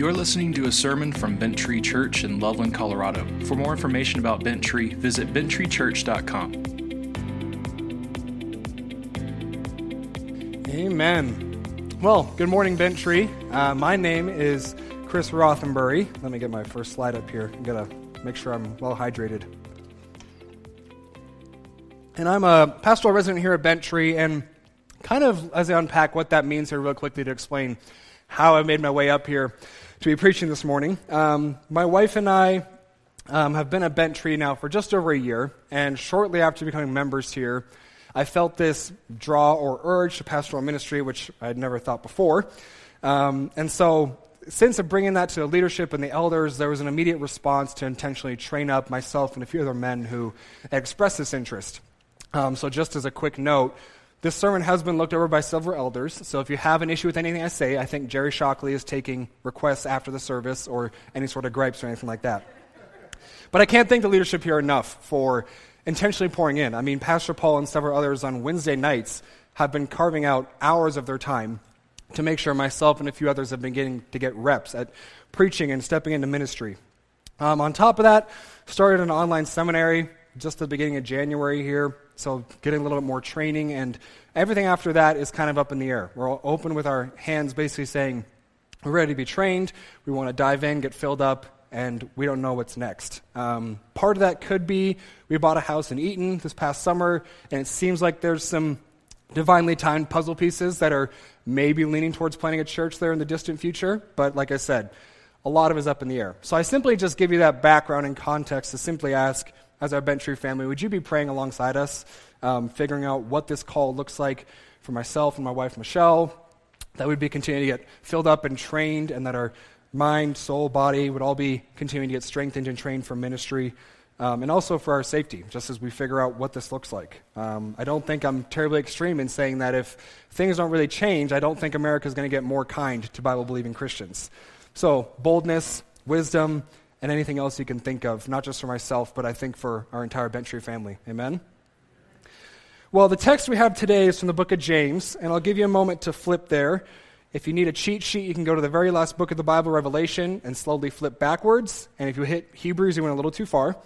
You're listening to a sermon from Bent Tree Church in Loveland, Colorado. For more information about Bent Tree, visit benttreechurch.com. Amen. Well, good morning, Bent Tree. Uh, my name is Chris Rothenbury. Let me get my first slide up here. I'm going to make sure I'm well hydrated. And I'm a pastoral resident here at Bent Tree, and kind of as I unpack what that means here, real quickly to explain how I made my way up here to be preaching this morning. Um, my wife and I um, have been at Bent Tree now for just over a year, and shortly after becoming members here, I felt this draw or urge to pastoral ministry, which I had never thought before. Um, and so, since bringing that to the leadership and the elders, there was an immediate response to intentionally train up myself and a few other men who expressed this interest. Um, so, just as a quick note, this sermon has been looked over by several elders, so if you have an issue with anything I say, I think Jerry Shockley is taking requests after the service or any sort of gripes or anything like that. But I can't thank the leadership here enough for intentionally pouring in. I mean, Pastor Paul and several others on Wednesday nights have been carving out hours of their time to make sure myself and a few others have been getting to get reps at preaching and stepping into ministry. Um, on top of that, started an online seminary just the beginning of January here. So getting a little bit more training, and everything after that is kind of up in the air. We're all open with our hands, basically saying, we're ready to be trained, we want to dive in, get filled up, and we don't know what's next. Um, part of that could be we bought a house in Eaton this past summer, and it seems like there's some divinely timed puzzle pieces that are maybe leaning towards planning a church there in the distant future. But like I said, a lot of it is up in the air. So I simply just give you that background and context to simply ask as our Bent Tree family, would you be praying alongside us, um, figuring out what this call looks like for myself and my wife, Michelle, that we'd be continuing to get filled up and trained, and that our mind, soul, body would all be continuing to get strengthened and trained for ministry. Um, and also for our safety, just as we figure out what this looks like. Um, I don't think I'm terribly extreme in saying that if things don't really change, I don't think America is going to get more kind to Bible believing Christians. So, boldness, wisdom, and anything else you can think of, not just for myself, but I think for our entire Bent Tree family. Amen? Well, the text we have today is from the book of James, and I'll give you a moment to flip there. If you need a cheat sheet, you can go to the very last book of the Bible, Revelation, and slowly flip backwards. And if you hit Hebrews, you went a little too far.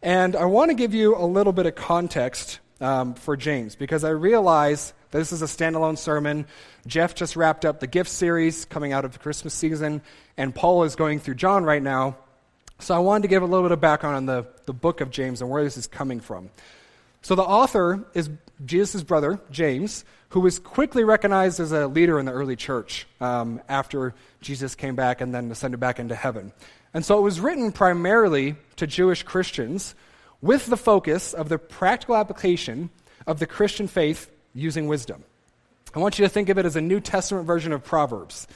And I want to give you a little bit of context um, for James, because I realize this is a standalone sermon. Jeff just wrapped up the gift series coming out of the Christmas season, and Paul is going through John right now. So I wanted to give a little bit of background on the, the book of James and where this is coming from. So the author is Jesus' brother, James, who was quickly recognized as a leader in the early church um, after Jesus came back and then ascended back into heaven. And so it was written primarily to Jewish Christians with the focus of the practical application of the Christian faith using wisdom. I want you to think of it as a New Testament version of Proverbs.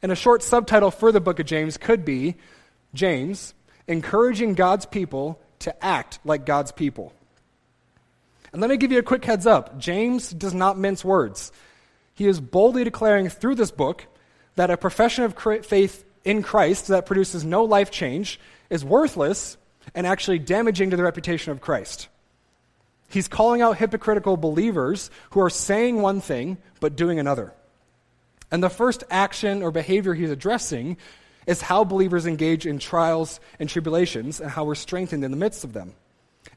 And a short subtitle for the book of James could be James, encouraging God's people to act like God's people. And let me give you a quick heads up James does not mince words. He is boldly declaring through this book that a profession of faith in Christ that produces no life change is worthless and actually damaging to the reputation of Christ. He's calling out hypocritical believers who are saying one thing but doing another. And the first action or behavior he's addressing is how believers engage in trials and tribulations and how we're strengthened in the midst of them.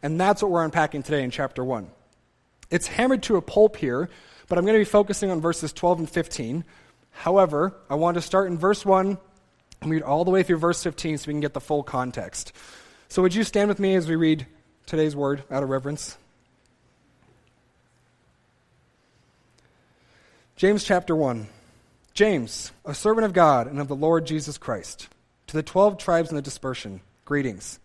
And that's what we're unpacking today in chapter 1. It's hammered to a pulp here, but I'm going to be focusing on verses 12 and 15. However, I want to start in verse 1 and read all the way through verse 15 so we can get the full context. So, would you stand with me as we read today's word out of reverence? James chapter 1. James, a servant of God and of the Lord Jesus Christ, to the twelve tribes in the dispersion, greetings.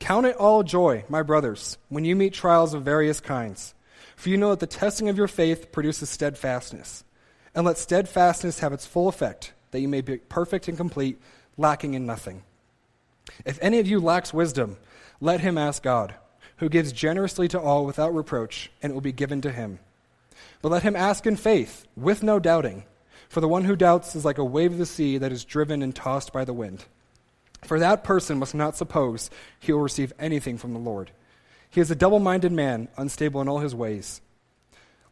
Count it all joy, my brothers, when you meet trials of various kinds, for you know that the testing of your faith produces steadfastness. And let steadfastness have its full effect, that you may be perfect and complete, lacking in nothing. If any of you lacks wisdom, let him ask God, who gives generously to all without reproach, and it will be given to him. But let him ask in faith, with no doubting. For the one who doubts is like a wave of the sea that is driven and tossed by the wind. For that person must not suppose he will receive anything from the Lord. He is a double minded man, unstable in all his ways.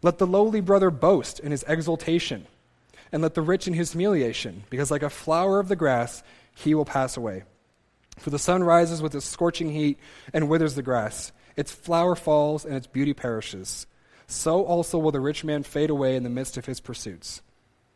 Let the lowly brother boast in his exaltation, and let the rich in his humiliation, because like a flower of the grass, he will pass away. For the sun rises with its scorching heat and withers the grass. Its flower falls and its beauty perishes. So also will the rich man fade away in the midst of his pursuits.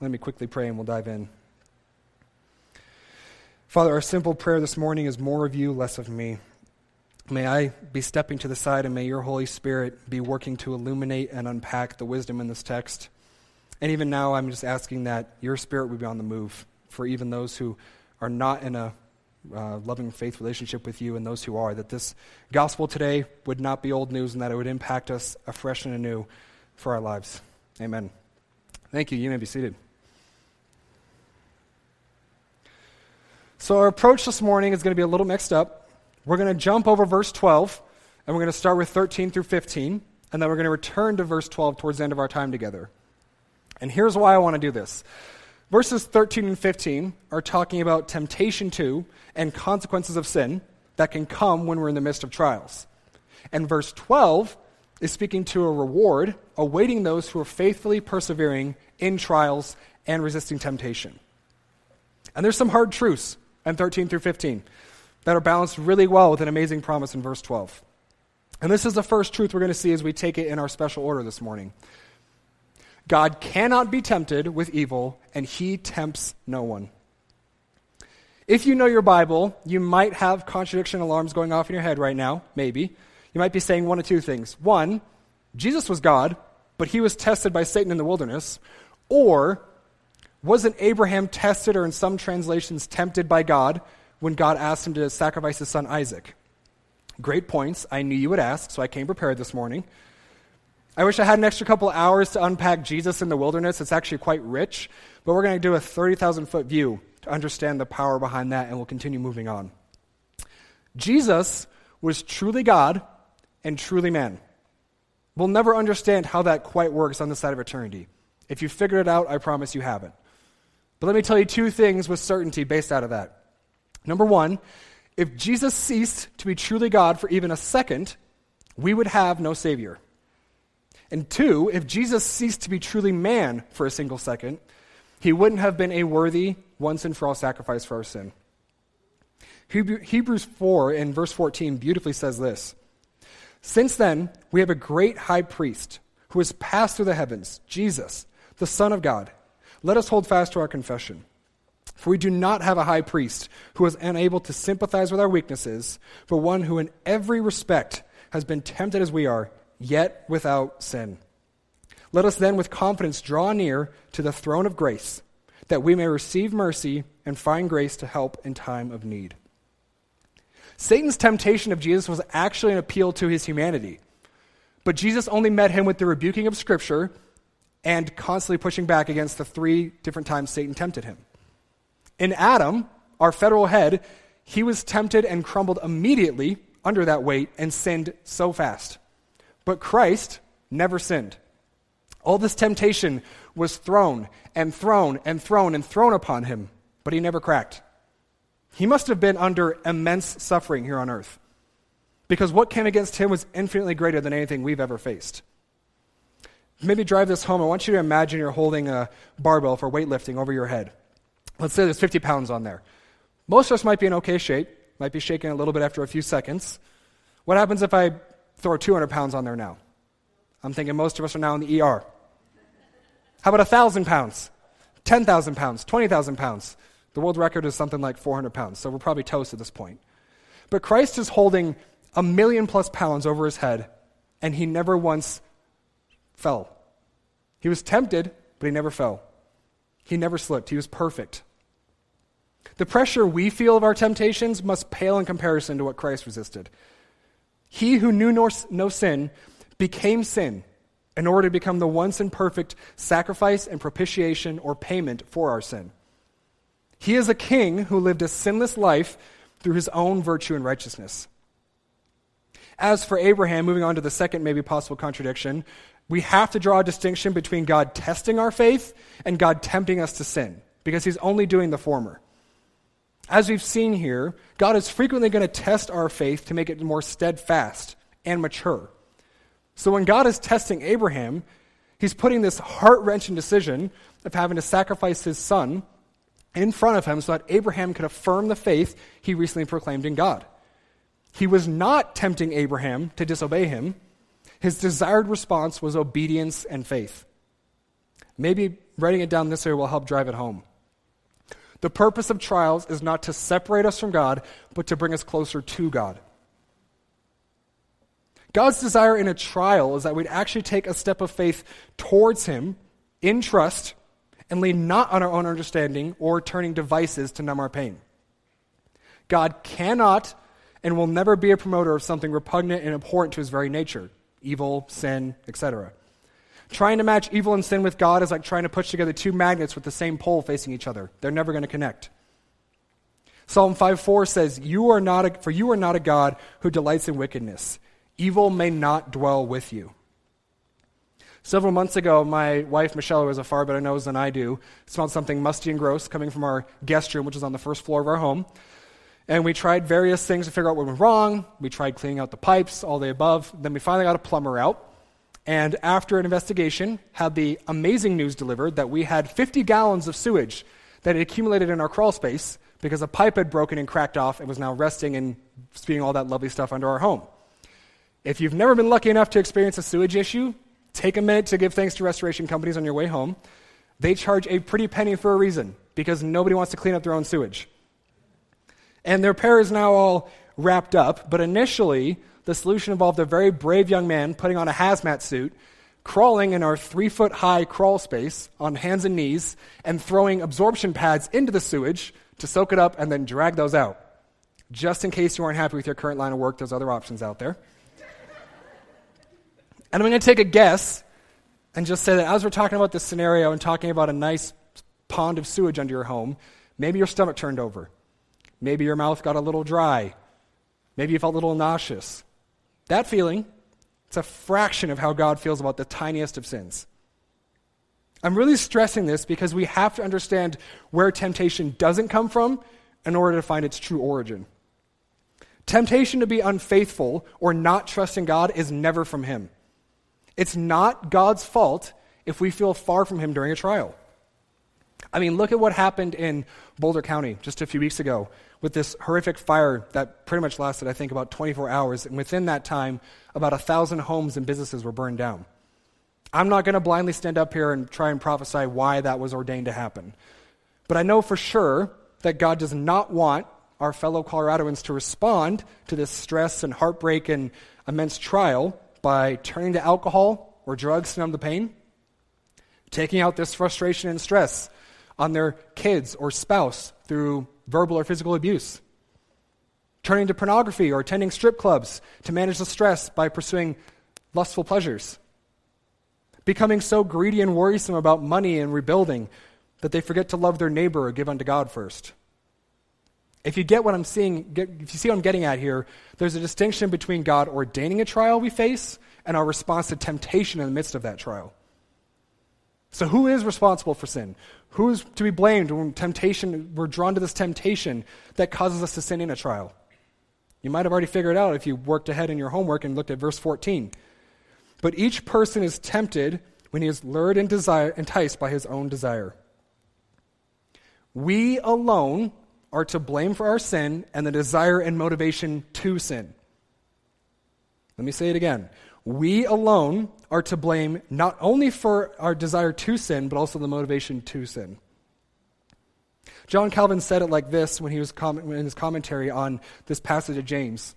Let me quickly pray and we'll dive in. Father, our simple prayer this morning is more of you, less of me. May I be stepping to the side and may your Holy Spirit be working to illuminate and unpack the wisdom in this text. And even now, I'm just asking that your Spirit would be on the move for even those who are not in a uh, loving faith relationship with you and those who are, that this gospel today would not be old news and that it would impact us afresh and anew for our lives. Amen. Thank you. You may be seated. So, our approach this morning is going to be a little mixed up. We're going to jump over verse 12, and we're going to start with 13 through 15, and then we're going to return to verse 12 towards the end of our time together. And here's why I want to do this. Verses 13 and 15 are talking about temptation to and consequences of sin that can come when we're in the midst of trials. And verse 12 is speaking to a reward awaiting those who are faithfully persevering in trials and resisting temptation. And there's some hard truths in 13 through 15 that are balanced really well with an amazing promise in verse 12. And this is the first truth we're going to see as we take it in our special order this morning. God cannot be tempted with evil, and he tempts no one. If you know your Bible, you might have contradiction alarms going off in your head right now, maybe. You might be saying one of two things. One, Jesus was God, but he was tested by Satan in the wilderness. Or, wasn't Abraham tested, or in some translations, tempted by God, when God asked him to sacrifice his son Isaac? Great points. I knew you would ask, so I came prepared this morning. I wish I had an extra couple hours to unpack Jesus in the wilderness. It's actually quite rich, but we're going to do a 30,000 foot view to understand the power behind that, and we'll continue moving on. Jesus was truly God and truly man. We'll never understand how that quite works on the side of eternity. If you figured it out, I promise you haven't. But let me tell you two things with certainty based out of that. Number one, if Jesus ceased to be truly God for even a second, we would have no Savior. And two, if Jesus ceased to be truly man for a single second, he wouldn't have been a worthy, once and for all sacrifice for our sin. Hebrews 4 in verse 14 beautifully says this Since then, we have a great high priest who has passed through the heavens, Jesus, the Son of God. Let us hold fast to our confession. For we do not have a high priest who is unable to sympathize with our weaknesses, but one who in every respect has been tempted as we are, yet without sin. Let us then with confidence draw near to the throne of grace, that we may receive mercy and find grace to help in time of need. Satan's temptation of Jesus was actually an appeal to his humanity. But Jesus only met him with the rebuking of Scripture and constantly pushing back against the three different times Satan tempted him. In Adam, our federal head, he was tempted and crumbled immediately under that weight and sinned so fast. But Christ never sinned. All this temptation was thrown and thrown and thrown and thrown upon him, but he never cracked. He must have been under immense suffering here on earth because what came against him was infinitely greater than anything we've ever faced. Maybe drive this home. I want you to imagine you're holding a barbell for weightlifting over your head. Let's say there's 50 pounds on there. Most of us might be in okay shape, might be shaking a little bit after a few seconds. What happens if I throw 200 pounds on there now? I'm thinking most of us are now in the ER. How about 1,000 pounds? 10,000 pounds? 20,000 pounds? The world record is something like 400 pounds, so we're probably toast at this point. But Christ is holding a million plus pounds over his head, and he never once fell. He was tempted, but he never fell. He never slipped. He was perfect. The pressure we feel of our temptations must pale in comparison to what Christ resisted. He who knew no, sin became sin in order to become the once and perfect sacrifice and propitiation or payment for our sin. He is a king who lived a sinless life through his own virtue and righteousness. As for Abraham, moving on to the second maybe possible contradiction, we have to draw a distinction between God testing our faith and God tempting us to sin, because he's only doing the former. As we've seen here, God is frequently going to test our faith to make it more steadfast and mature. So when God is testing Abraham, he's putting this heart wrenching decision of having to sacrifice his son in front of him so that Abraham could affirm the faith he recently proclaimed in God. He was not tempting Abraham to disobey him. His desired response was obedience and faith. Maybe writing it down this way will help drive it home. The purpose of trials is not to separate us from God, but to bring us closer to God. God's desire in a trial is that we'd actually take a step of faith towards Him in trust and lean not on our own understanding or turning devices to numb our pain. God cannot and will never be a promoter of something repugnant and abhorrent to his very nature evil, sin, etc. Trying to match evil and sin with God is like trying to push together two magnets with the same pole facing each other. They're never going to connect. Psalm 5:4 says, "You are not a, for you are not a God who delights in wickedness. Evil may not dwell with you." Several months ago, my wife Michelle, who has a far better nose than I do, smelled something musty and gross coming from our guest room, which is on the first floor of our home. And we tried various things to figure out what went wrong. We tried cleaning out the pipes, all the above. Then we finally got a plumber out. And after an investigation, had the amazing news delivered that we had 50 gallons of sewage that had accumulated in our crawl space because a pipe had broken and cracked off and was now resting and spewing all that lovely stuff under our home. If you've never been lucky enough to experience a sewage issue, take a minute to give thanks to restoration companies on your way home. They charge a pretty penny for a reason because nobody wants to clean up their own sewage. And their pair is now all wrapped up, but initially, the solution involved a very brave young man putting on a hazmat suit, crawling in our three foot high crawl space on hands and knees, and throwing absorption pads into the sewage to soak it up and then drag those out. Just in case you aren't happy with your current line of work, there's other options out there. and I'm going to take a guess and just say that as we're talking about this scenario and talking about a nice pond of sewage under your home, maybe your stomach turned over. Maybe your mouth got a little dry. Maybe you felt a little nauseous. That feeling, it's a fraction of how God feels about the tiniest of sins. I'm really stressing this because we have to understand where temptation doesn't come from in order to find its true origin. Temptation to be unfaithful or not trusting God is never from Him. It's not God's fault if we feel far from Him during a trial. I mean, look at what happened in Boulder County just a few weeks ago with this horrific fire that pretty much lasted, I think, about 24 hours. And within that time, about a thousand homes and businesses were burned down. I'm not going to blindly stand up here and try and prophesy why that was ordained to happen. But I know for sure that God does not want our fellow Coloradoans to respond to this stress and heartbreak and immense trial by turning to alcohol or drugs to numb the pain, taking out this frustration and stress on their kids or spouse through verbal or physical abuse, turning to pornography or attending strip clubs to manage the stress by pursuing lustful pleasures, becoming so greedy and worrisome about money and rebuilding that they forget to love their neighbor or give unto God first. If you get what I'm seeing, get, if you see what I'm getting at here, there's a distinction between God ordaining a trial we face and our response to temptation in the midst of that trial. So, who is responsible for sin? Who's to be blamed when temptation, we're drawn to this temptation that causes us to sin in a trial? You might have already figured out if you worked ahead in your homework and looked at verse 14. But each person is tempted when he is lured and desire, enticed by his own desire. We alone are to blame for our sin and the desire and motivation to sin. Let me say it again. We alone are to blame not only for our desire to sin, but also the motivation to sin. John Calvin said it like this when he was com- in his commentary on this passage of James.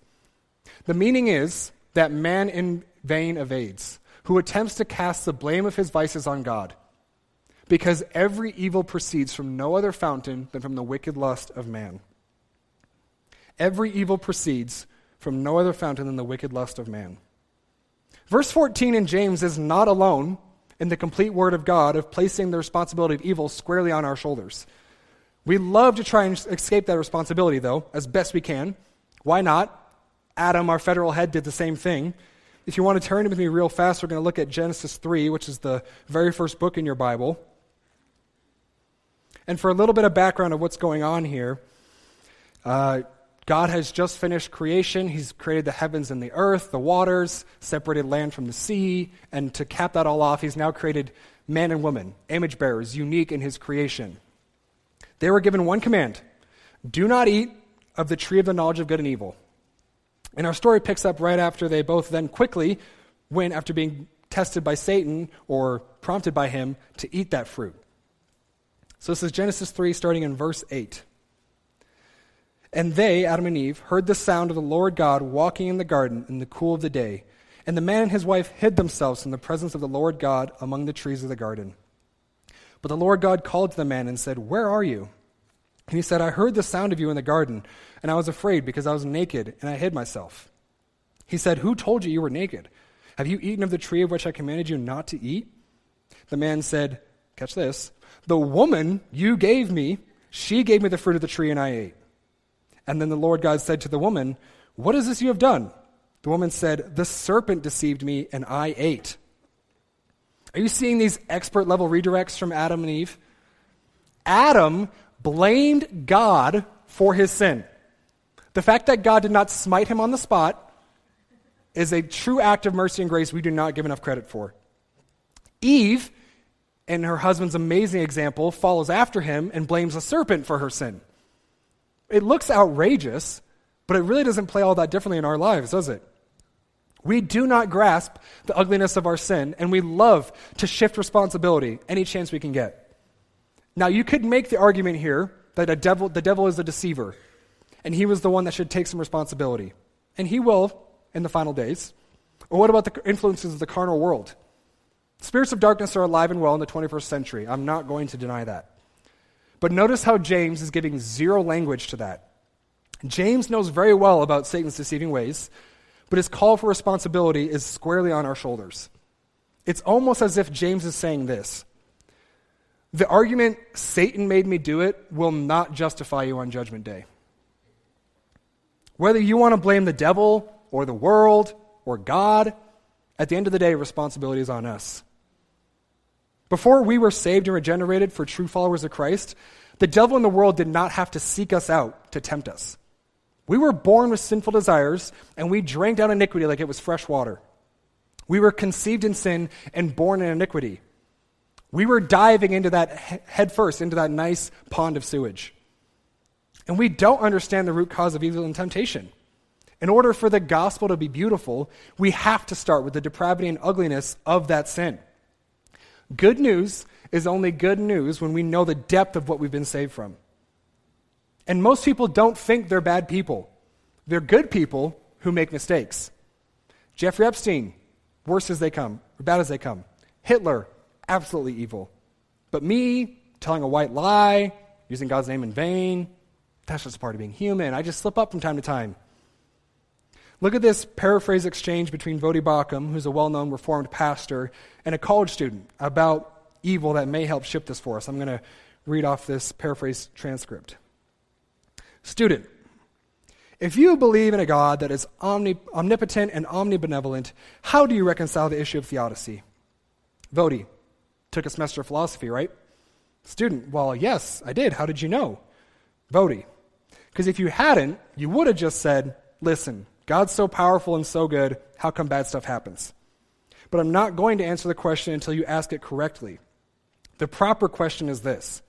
The meaning is that man in vain evades, who attempts to cast the blame of his vices on God, because every evil proceeds from no other fountain than from the wicked lust of man. Every evil proceeds from no other fountain than the wicked lust of man. Verse 14 in James is not alone in the complete Word of God of placing the responsibility of evil squarely on our shoulders. We love to try and escape that responsibility, though, as best we can. Why not? Adam, our federal head, did the same thing. If you want to turn with me real fast, we're going to look at Genesis 3, which is the very first book in your Bible. And for a little bit of background of what's going on here, uh, God has just finished creation. He's created the heavens and the earth, the waters, separated land from the sea, and to cap that all off, He's now created man and woman, image bearers, unique in His creation. They were given one command do not eat of the tree of the knowledge of good and evil. And our story picks up right after they both then quickly went, after being tested by Satan or prompted by him, to eat that fruit. So this is Genesis 3, starting in verse 8. And they, Adam and Eve, heard the sound of the Lord God walking in the garden in the cool of the day. And the man and his wife hid themselves from the presence of the Lord God among the trees of the garden. But the Lord God called to the man and said, Where are you? And he said, I heard the sound of you in the garden, and I was afraid because I was naked, and I hid myself. He said, Who told you you were naked? Have you eaten of the tree of which I commanded you not to eat? The man said, Catch this. The woman you gave me, she gave me the fruit of the tree, and I ate. And then the Lord God said to the woman, What is this you have done? The woman said, The serpent deceived me, and I ate. Are you seeing these expert level redirects from Adam and Eve? Adam blamed God for his sin. The fact that God did not smite him on the spot is a true act of mercy and grace we do not give enough credit for. Eve, in her husband's amazing example, follows after him and blames a serpent for her sin. It looks outrageous, but it really doesn't play all that differently in our lives, does it? We do not grasp the ugliness of our sin, and we love to shift responsibility any chance we can get. Now, you could make the argument here that a devil, the devil is a deceiver, and he was the one that should take some responsibility. And he will in the final days. Or what about the influences of the carnal world? Spirits of darkness are alive and well in the 21st century. I'm not going to deny that. But notice how James is giving zero language to that. James knows very well about Satan's deceiving ways, but his call for responsibility is squarely on our shoulders. It's almost as if James is saying this The argument, Satan made me do it, will not justify you on Judgment Day. Whether you want to blame the devil or the world or God, at the end of the day, responsibility is on us. Before we were saved and regenerated for true followers of Christ, the devil in the world did not have to seek us out to tempt us. We were born with sinful desires, and we drank down iniquity like it was fresh water. We were conceived in sin and born in iniquity. We were diving into that head first, into that nice pond of sewage. And we don't understand the root cause of evil and temptation. In order for the gospel to be beautiful, we have to start with the depravity and ugliness of that sin. Good news is only good news when we know the depth of what we've been saved from. And most people don't think they're bad people. They're good people who make mistakes. Jeffrey Epstein, worse as they come, or bad as they come. Hitler, absolutely evil. But me, telling a white lie, using God's name in vain, that's just part of being human. I just slip up from time to time. Look at this paraphrase exchange between Voddie Baucham, who's a well known Reformed pastor, and a college student about evil that may help ship this for us. I'm going to read off this paraphrase transcript. Student, if you believe in a God that is omni- omnipotent and omnibenevolent, how do you reconcile the issue of theodicy? Voddie, took a semester of philosophy, right? Student, well, yes, I did. How did you know? Voddie, because if you hadn't, you would have just said, listen, God's so powerful and so good, how come bad stuff happens? But I'm not going to answer the question until you ask it correctly. The proper question is this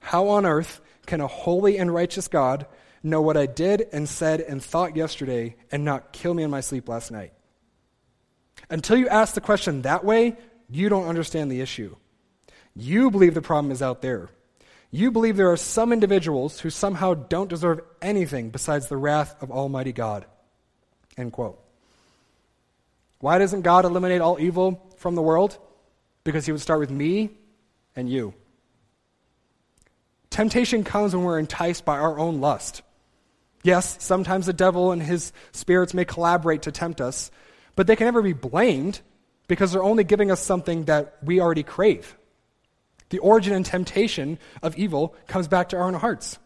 How on earth can a holy and righteous God know what I did and said and thought yesterday and not kill me in my sleep last night? Until you ask the question that way, you don't understand the issue. You believe the problem is out there. You believe there are some individuals who somehow don't deserve anything besides the wrath of Almighty God. End quote. Why doesn't God eliminate all evil from the world? Because he would start with me and you. Temptation comes when we're enticed by our own lust. Yes, sometimes the devil and his spirits may collaborate to tempt us, but they can never be blamed because they're only giving us something that we already crave. The origin and temptation of evil comes back to our own hearts.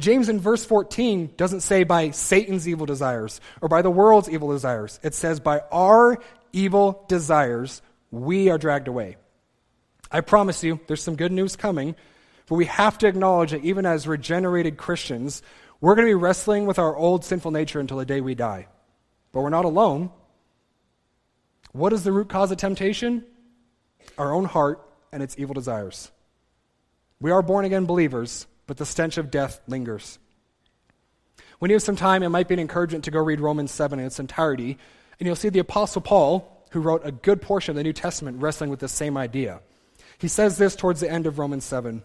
James in verse 14 doesn't say by Satan's evil desires or by the world's evil desires. It says by our evil desires, we are dragged away. I promise you, there's some good news coming, but we have to acknowledge that even as regenerated Christians, we're going to be wrestling with our old sinful nature until the day we die. But we're not alone. What is the root cause of temptation? Our own heart and its evil desires. We are born again believers, but the stench of death lingers. When you have some time, it might be an encouragement to go read Romans 7 in its entirety, and you'll see the Apostle Paul, who wrote a good portion of the New Testament, wrestling with the same idea. He says this towards the end of Romans 7.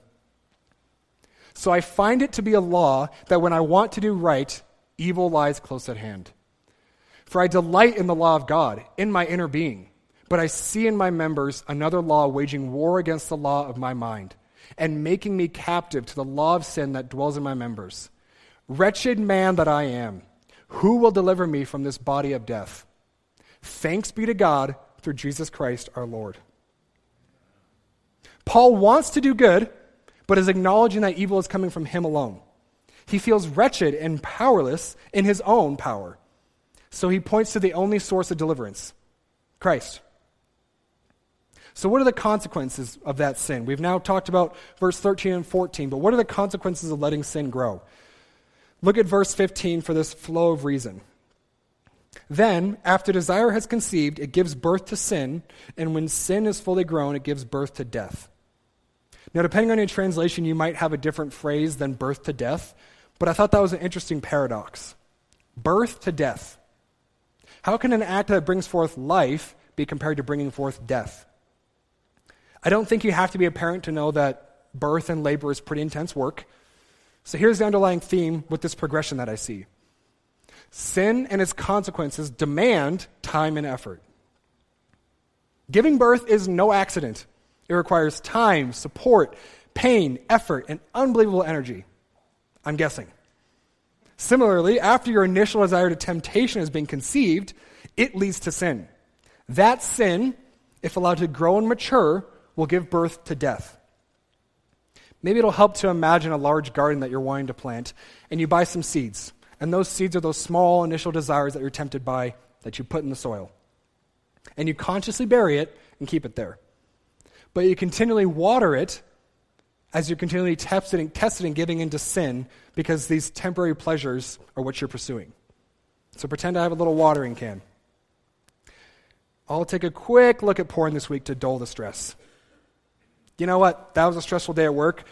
So I find it to be a law that when I want to do right, evil lies close at hand. For I delight in the law of God, in my inner being. But I see in my members another law waging war against the law of my mind, and making me captive to the law of sin that dwells in my members. Wretched man that I am, who will deliver me from this body of death? Thanks be to God through Jesus Christ our Lord. Paul wants to do good, but is acknowledging that evil is coming from him alone. He feels wretched and powerless in his own power. So he points to the only source of deliverance Christ. So, what are the consequences of that sin? We've now talked about verse 13 and 14, but what are the consequences of letting sin grow? Look at verse 15 for this flow of reason. Then, after desire has conceived, it gives birth to sin, and when sin is fully grown, it gives birth to death. Now, depending on your translation, you might have a different phrase than birth to death, but I thought that was an interesting paradox. Birth to death. How can an act that brings forth life be compared to bringing forth death? I don't think you have to be a parent to know that birth and labor is pretty intense work. So here's the underlying theme with this progression that I see sin and its consequences demand time and effort. Giving birth is no accident, it requires time, support, pain, effort, and unbelievable energy. I'm guessing. Similarly, after your initial desire to temptation has been conceived, it leads to sin. That sin, if allowed to grow and mature, will give birth to death. Maybe it'll help to imagine a large garden that you're wanting to plant, and you buy some seeds. And those seeds are those small initial desires that you're tempted by that you put in the soil. And you consciously bury it and keep it there. But you continually water it as you're continually testing, testing and giving into sin because these temporary pleasures are what you're pursuing. So pretend I have a little watering can. I'll take a quick look at porn this week to dull the stress. You know what? That was a stressful day at work.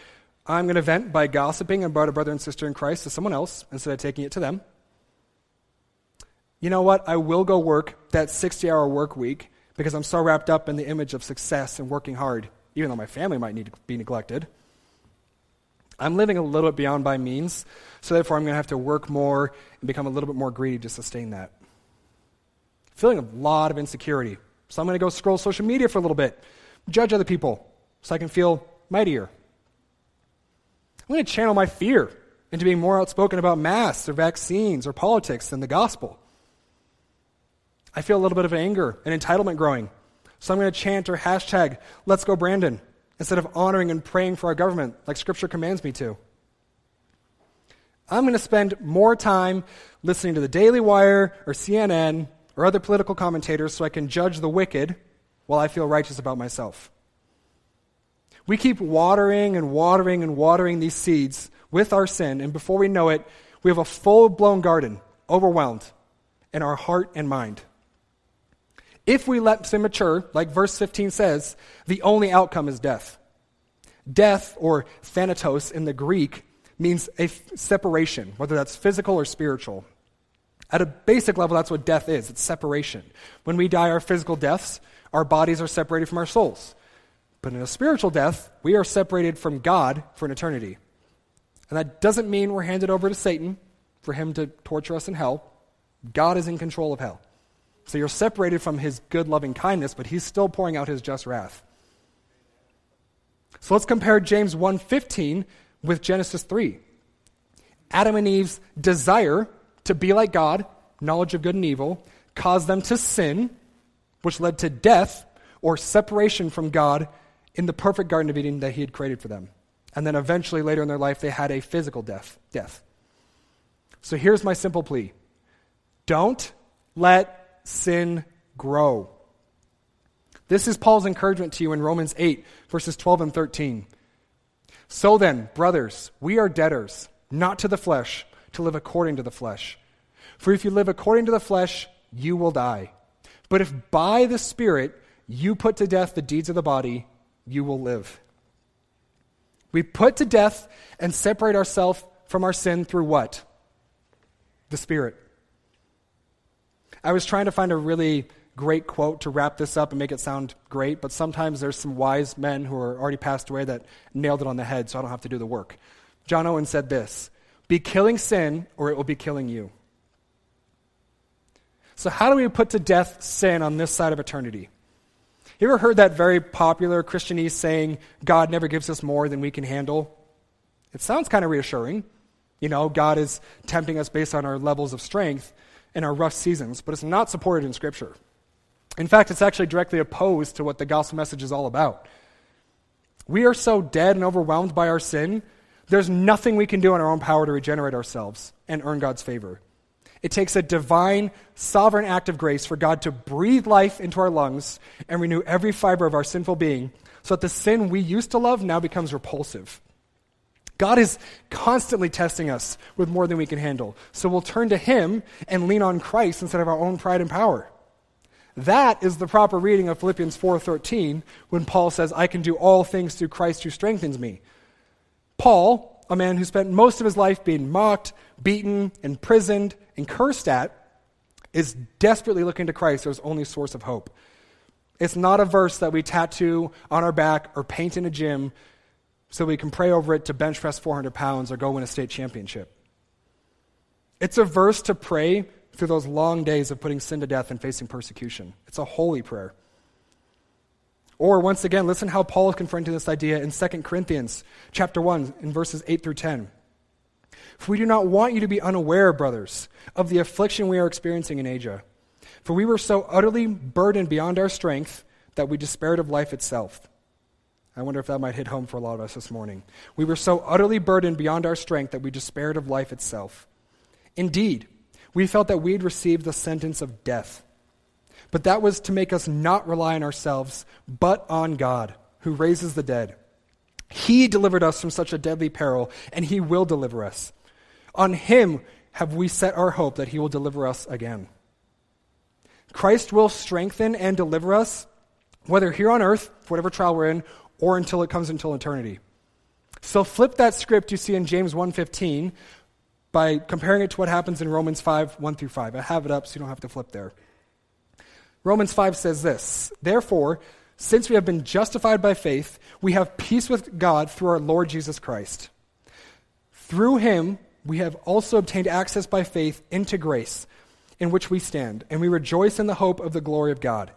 I'm going to vent by gossiping about a brother and sister in Christ to someone else instead of taking it to them. You know what? I will go work that 60 hour work week because I'm so wrapped up in the image of success and working hard, even though my family might need to be neglected. I'm living a little bit beyond my means, so therefore I'm going to have to work more and become a little bit more greedy to sustain that. Feeling a lot of insecurity. So I'm going to go scroll social media for a little bit, judge other people, so I can feel mightier. I'm going to channel my fear into being more outspoken about masks or vaccines or politics than the gospel. I feel a little bit of anger and entitlement growing. So I'm going to chant or hashtag, let's go, Brandon, instead of honoring and praying for our government like Scripture commands me to. I'm going to spend more time listening to the Daily Wire or CNN or other political commentators so I can judge the wicked while I feel righteous about myself. We keep watering and watering and watering these seeds with our sin, and before we know it, we have a full blown garden, overwhelmed in our heart and mind. If we let sin mature, like verse 15 says, the only outcome is death. Death, or thanatos in the Greek, means a f- separation, whether that's physical or spiritual. At a basic level, that's what death is it's separation. When we die our physical deaths, our bodies are separated from our souls. But in a spiritual death, we are separated from God for an eternity. And that doesn't mean we're handed over to Satan for him to torture us in hell. God is in control of hell. So you're separated from his good loving kindness, but he's still pouring out his just wrath. So let's compare James 1:15 with Genesis 3. Adam and Eve's desire to be like God, knowledge of good and evil, caused them to sin, which led to death or separation from God in the perfect Garden of Eden that He had created for them. And then eventually, later in their life, they had a physical death. death. So here's my simple plea don't let sin grow. This is Paul's encouragement to you in Romans 8, verses 12 and 13. So then, brothers, we are debtors, not to the flesh, to live according to the flesh. For if you live according to the flesh, you will die. But if by the Spirit you put to death the deeds of the body, you will live. We put to death and separate ourselves from our sin through what? The Spirit. I was trying to find a really great quote to wrap this up and make it sound great, but sometimes there's some wise men who are already passed away that nailed it on the head, so I don't have to do the work. John Owen said this Be killing sin, or it will be killing you. So, how do we put to death sin on this side of eternity? You ever heard that very popular Christianese saying, God never gives us more than we can handle? It sounds kind of reassuring. You know, God is tempting us based on our levels of strength in our rough seasons, but it's not supported in Scripture. In fact, it's actually directly opposed to what the gospel message is all about. We are so dead and overwhelmed by our sin, there's nothing we can do in our own power to regenerate ourselves and earn God's favor. It takes a divine, sovereign act of grace for God to breathe life into our lungs and renew every fiber of our sinful being so that the sin we used to love now becomes repulsive. God is constantly testing us with more than we can handle. So we'll turn to Him and lean on Christ instead of our own pride and power. That is the proper reading of Philippians 4:13 when Paul says, "I can do all things through Christ who strengthens me." Paul, a man who spent most of his life being mocked, beaten, imprisoned, and cursed at, is desperately looking to Christ as his only source of hope. It's not a verse that we tattoo on our back or paint in a gym so we can pray over it to bench press 400 pounds or go win a state championship. It's a verse to pray through those long days of putting sin to death and facing persecution. It's a holy prayer. Or once again, listen how Paul is confronting this idea in 2 Corinthians chapter 1 in verses 8 through 10. For we do not want you to be unaware, brothers, of the affliction we are experiencing in Asia. For we were so utterly burdened beyond our strength that we despaired of life itself. I wonder if that might hit home for a lot of us this morning. We were so utterly burdened beyond our strength that we despaired of life itself. Indeed, we felt that we had received the sentence of death. But that was to make us not rely on ourselves, but on God, who raises the dead. He delivered us from such a deadly peril, and He will deliver us. On him have we set our hope that he will deliver us again. Christ will strengthen and deliver us, whether here on earth, whatever trial we're in, or until it comes until eternity. So flip that script you see in James 1:15 by comparing it to what happens in Romans 5, 1 through 5. I have it up so you don't have to flip there. Romans 5 says this Therefore, since we have been justified by faith, we have peace with God through our Lord Jesus Christ. Through him, we have also obtained access by faith into grace in which we stand, and we rejoice in the hope of the glory of God.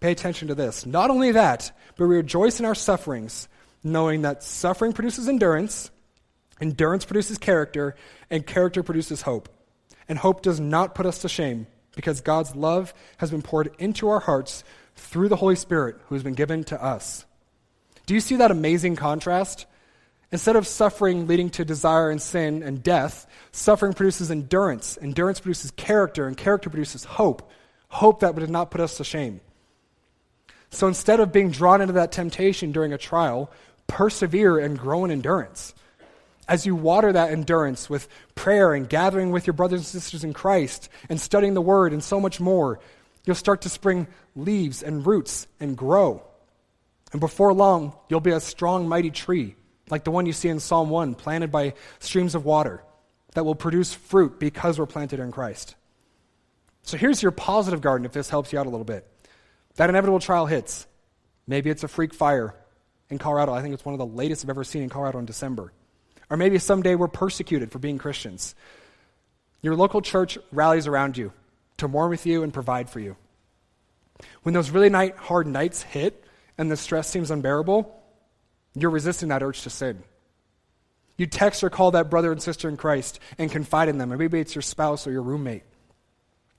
Pay attention to this. Not only that, but we rejoice in our sufferings, knowing that suffering produces endurance, endurance produces character, and character produces hope. And hope does not put us to shame, because God's love has been poured into our hearts through the Holy Spirit who has been given to us. Do you see that amazing contrast? Instead of suffering leading to desire and sin and death, suffering produces endurance. Endurance produces character, and character produces hope. Hope that would not put us to shame. So instead of being drawn into that temptation during a trial, persevere and grow in endurance. As you water that endurance with prayer and gathering with your brothers and sisters in Christ and studying the Word and so much more, you'll start to spring leaves and roots and grow. And before long, you'll be a strong, mighty tree like the one you see in Psalm 1, planted by streams of water that will produce fruit because we're planted in Christ. So here's your positive garden if this helps you out a little bit. That inevitable trial hits. Maybe it's a freak fire in Colorado. I think it's one of the latest I've ever seen in Colorado in December. Or maybe someday we're persecuted for being Christians. Your local church rallies around you to mourn with you and provide for you. When those really night, hard nights hit and the stress seems unbearable, you're resisting that urge to sin. You text or call that brother and sister in Christ and confide in them. Or maybe it's your spouse or your roommate.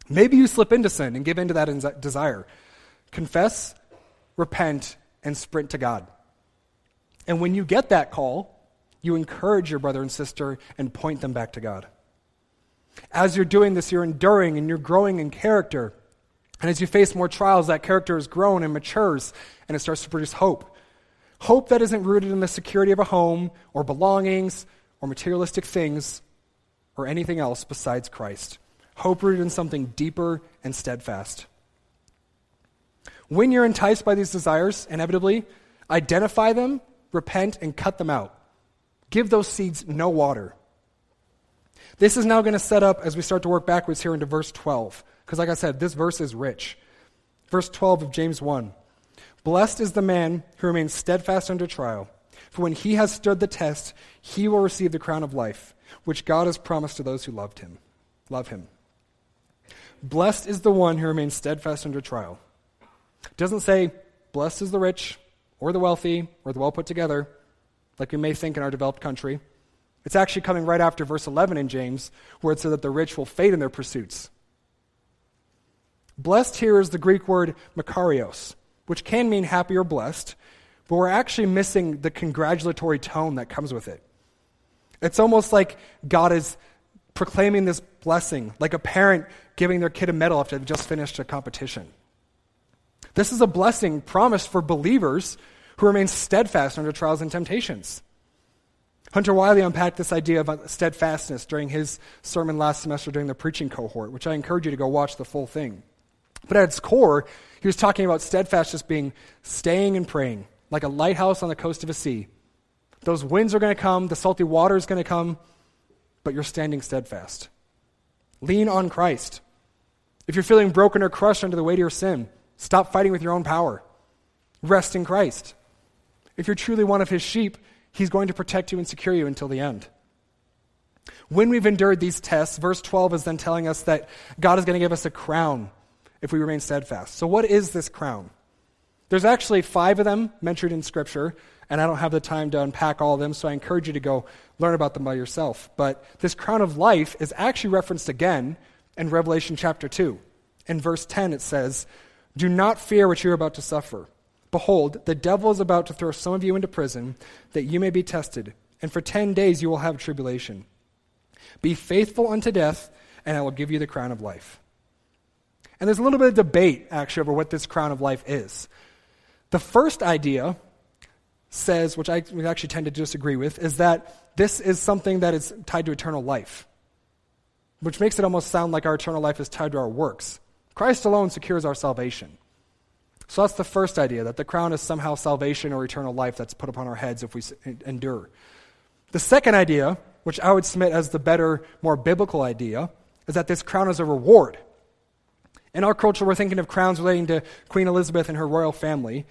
Maybe you slip into sin and give in to that desire. Confess, repent, and sprint to God. And when you get that call, you encourage your brother and sister and point them back to God. As you're doing this, you're enduring and you're growing in character. And as you face more trials, that character has grown and matures, and it starts to produce hope. Hope that isn't rooted in the security of a home or belongings or materialistic things or anything else besides Christ. Hope rooted in something deeper and steadfast. When you're enticed by these desires, inevitably, identify them, repent, and cut them out. Give those seeds no water. This is now going to set up as we start to work backwards here into verse 12. Because, like I said, this verse is rich. Verse 12 of James 1 Blessed is the man who remains steadfast under trial, for when he has stood the test, he will receive the crown of life, which God has promised to those who loved him. Love him. Blessed is the one who remains steadfast under trial. It doesn't say, blessed is the rich, or the wealthy, or the well put together, like we may think in our developed country. It's actually coming right after verse 11 in James, where it says that the rich will fade in their pursuits. Blessed here is the Greek word makarios, which can mean happy or blessed, but we're actually missing the congratulatory tone that comes with it. It's almost like God is proclaiming this blessing, like a parent giving their kid a medal after they've just finished a competition. This is a blessing promised for believers who remain steadfast under trials and temptations. Hunter Wiley unpacked this idea of uh, steadfastness during his sermon last semester during the preaching cohort, which I encourage you to go watch the full thing. But at its core, he was talking about steadfastness being staying and praying, like a lighthouse on the coast of a sea. Those winds are going to come, the salty water is going to come, but you're standing steadfast. Lean on Christ. If you're feeling broken or crushed under the weight of your sin, stop fighting with your own power. Rest in Christ. If you're truly one of his sheep, he's going to protect you and secure you until the end. When we've endured these tests, verse 12 is then telling us that God is going to give us a crown if we remain steadfast. So, what is this crown? There's actually five of them mentioned in Scripture, and I don't have the time to unpack all of them, so I encourage you to go learn about them by yourself. But this crown of life is actually referenced again in Revelation chapter 2. In verse 10, it says, Do not fear what you're about to suffer. Behold, the devil is about to throw some of you into prison, that you may be tested, and for ten days you will have tribulation. Be faithful unto death, and I will give you the crown of life. And there's a little bit of debate, actually, over what this crown of life is. The first idea says, which I actually tend to disagree with, is that this is something that is tied to eternal life, which makes it almost sound like our eternal life is tied to our works. Christ alone secures our salvation. So that's the first idea that the crown is somehow salvation or eternal life that's put upon our heads if we endure. The second idea, which I would submit as the better, more biblical idea, is that this crown is a reward. In our culture, we're thinking of crowns relating to Queen Elizabeth and her royal family,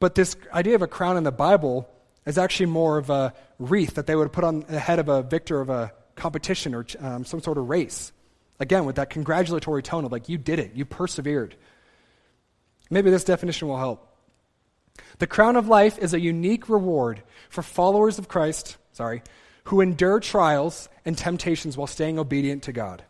but this idea of a crown in the Bible is actually more of a wreath that they would put on the head of a victor of a competition or um, some sort of race. Again, with that congratulatory tone of like, you did it, you persevered. Maybe this definition will help. The crown of life is a unique reward for followers of Christ, sorry, who endure trials and temptations while staying obedient to God.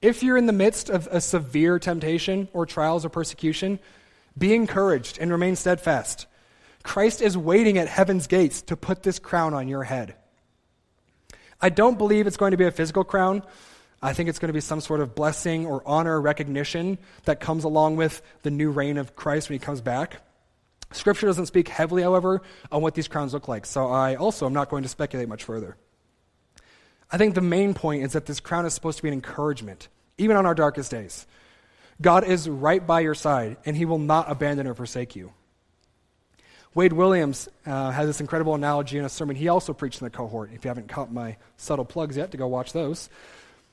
If you're in the midst of a severe temptation or trials or persecution, be encouraged and remain steadfast. Christ is waiting at heaven's gates to put this crown on your head. I don't believe it's going to be a physical crown. I think it's going to be some sort of blessing or honor, recognition that comes along with the new reign of Christ when he comes back. Scripture doesn't speak heavily, however, on what these crowns look like, so I also am not going to speculate much further. I think the main point is that this crown is supposed to be an encouragement, even on our darkest days. God is right by your side, and he will not abandon or forsake you. Wade Williams uh, has this incredible analogy in a sermon he also preached in the cohort. If you haven't caught my subtle plugs yet, to go watch those.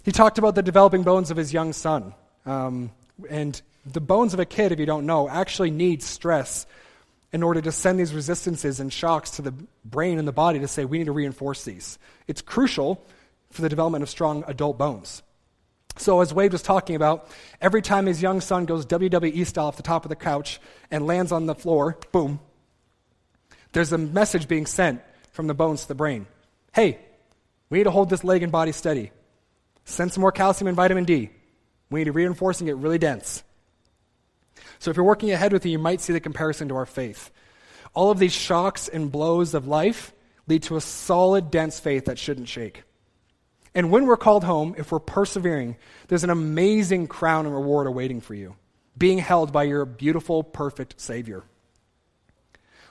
He talked about the developing bones of his young son. Um, and the bones of a kid, if you don't know, actually need stress in order to send these resistances and shocks to the brain and the body to say, we need to reinforce these. It's crucial for the development of strong adult bones. So, as Wade was talking about, every time his young son goes WWE style off the top of the couch and lands on the floor, boom, there's a message being sent from the bones to the brain. Hey, we need to hold this leg and body steady. Send some more calcium and vitamin D. We need to reinforce and get really dense. So if you're working ahead with me, you might see the comparison to our faith. All of these shocks and blows of life lead to a solid, dense faith that shouldn't shake. And when we're called home, if we're persevering, there's an amazing crown and reward awaiting for you, being held by your beautiful, perfect Savior.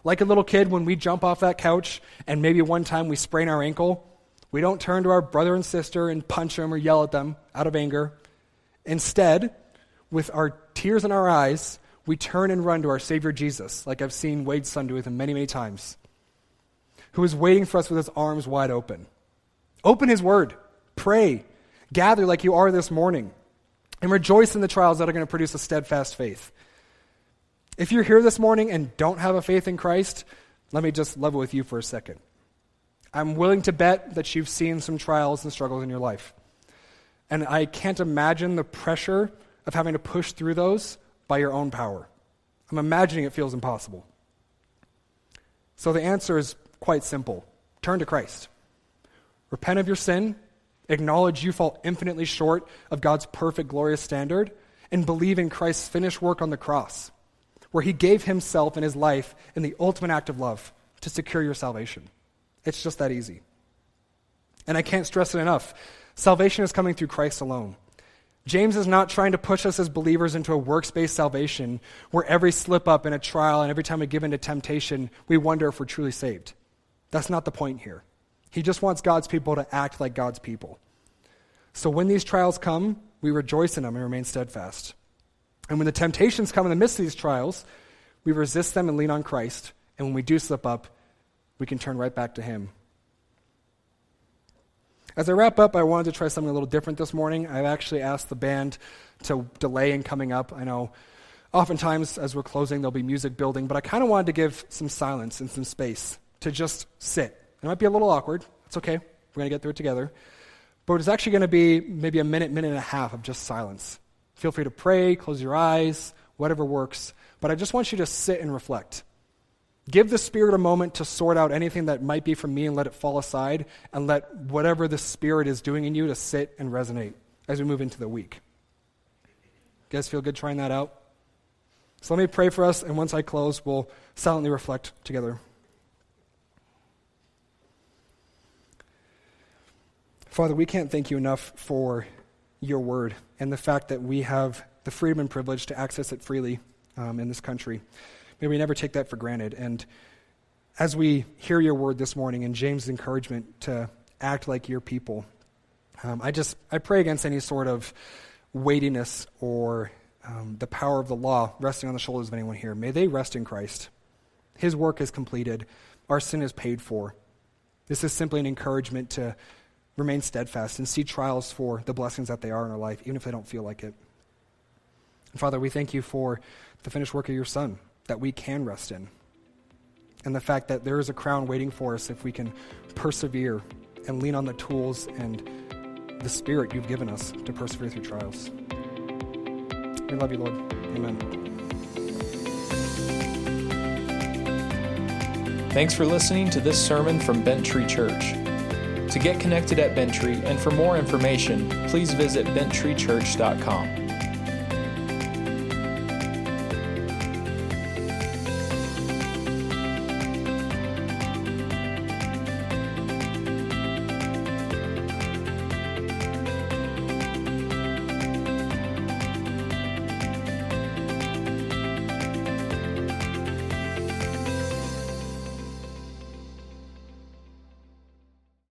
Like a little kid, when we jump off that couch and maybe one time we sprain our ankle, we don't turn to our brother and sister and punch them or yell at them out of anger. Instead, with our tears in our eyes, we turn and run to our Savior Jesus, like I've seen Wade's son do with him many, many times, who is waiting for us with his arms wide open. Open his word, pray, gather like you are this morning, and rejoice in the trials that are going to produce a steadfast faith. If you're here this morning and don't have a faith in Christ, let me just level with you for a second. I'm willing to bet that you've seen some trials and struggles in your life. And I can't imagine the pressure of having to push through those by your own power. I'm imagining it feels impossible. So the answer is quite simple turn to Christ. Repent of your sin, acknowledge you fall infinitely short of God's perfect, glorious standard, and believe in Christ's finished work on the cross, where he gave himself and his life in the ultimate act of love to secure your salvation. It's just that easy. And I can't stress it enough. Salvation is coming through Christ alone. James is not trying to push us as believers into a works based salvation where every slip up in a trial and every time we give in to temptation, we wonder if we're truly saved. That's not the point here. He just wants God's people to act like God's people. So when these trials come, we rejoice in them and remain steadfast. And when the temptations come in the midst of these trials, we resist them and lean on Christ. And when we do slip up, we can turn right back to Him. As I wrap up, I wanted to try something a little different this morning. I've actually asked the band to delay in coming up. I know oftentimes as we're closing, there'll be music building, but I kind of wanted to give some silence and some space to just sit. It might be a little awkward. It's okay. We're going to get through it together. But it's actually going to be maybe a minute, minute and a half of just silence. Feel free to pray, close your eyes, whatever works. But I just want you to sit and reflect. Give the Spirit a moment to sort out anything that might be from me and let it fall aside, and let whatever the Spirit is doing in you to sit and resonate as we move into the week. You guys feel good trying that out? So let me pray for us, and once I close, we'll silently reflect together. Father, we can't thank you enough for your word and the fact that we have the freedom and privilege to access it freely um, in this country. May we never take that for granted. And as we hear your word this morning and James' encouragement to act like your people, um, I just I pray against any sort of weightiness or um, the power of the law resting on the shoulders of anyone here. May they rest in Christ. His work is completed. Our sin is paid for. This is simply an encouragement to remain steadfast and see trials for the blessings that they are in our life, even if they don't feel like it. And Father, we thank you for the finished work of your Son that we can rest in. And the fact that there is a crown waiting for us if we can persevere and lean on the tools and the spirit you've given us to persevere through trials. We love you, Lord. Amen. Thanks for listening to this sermon from Bent Tree Church. To get connected at Bent Tree and for more information, please visit benttreechurch.com.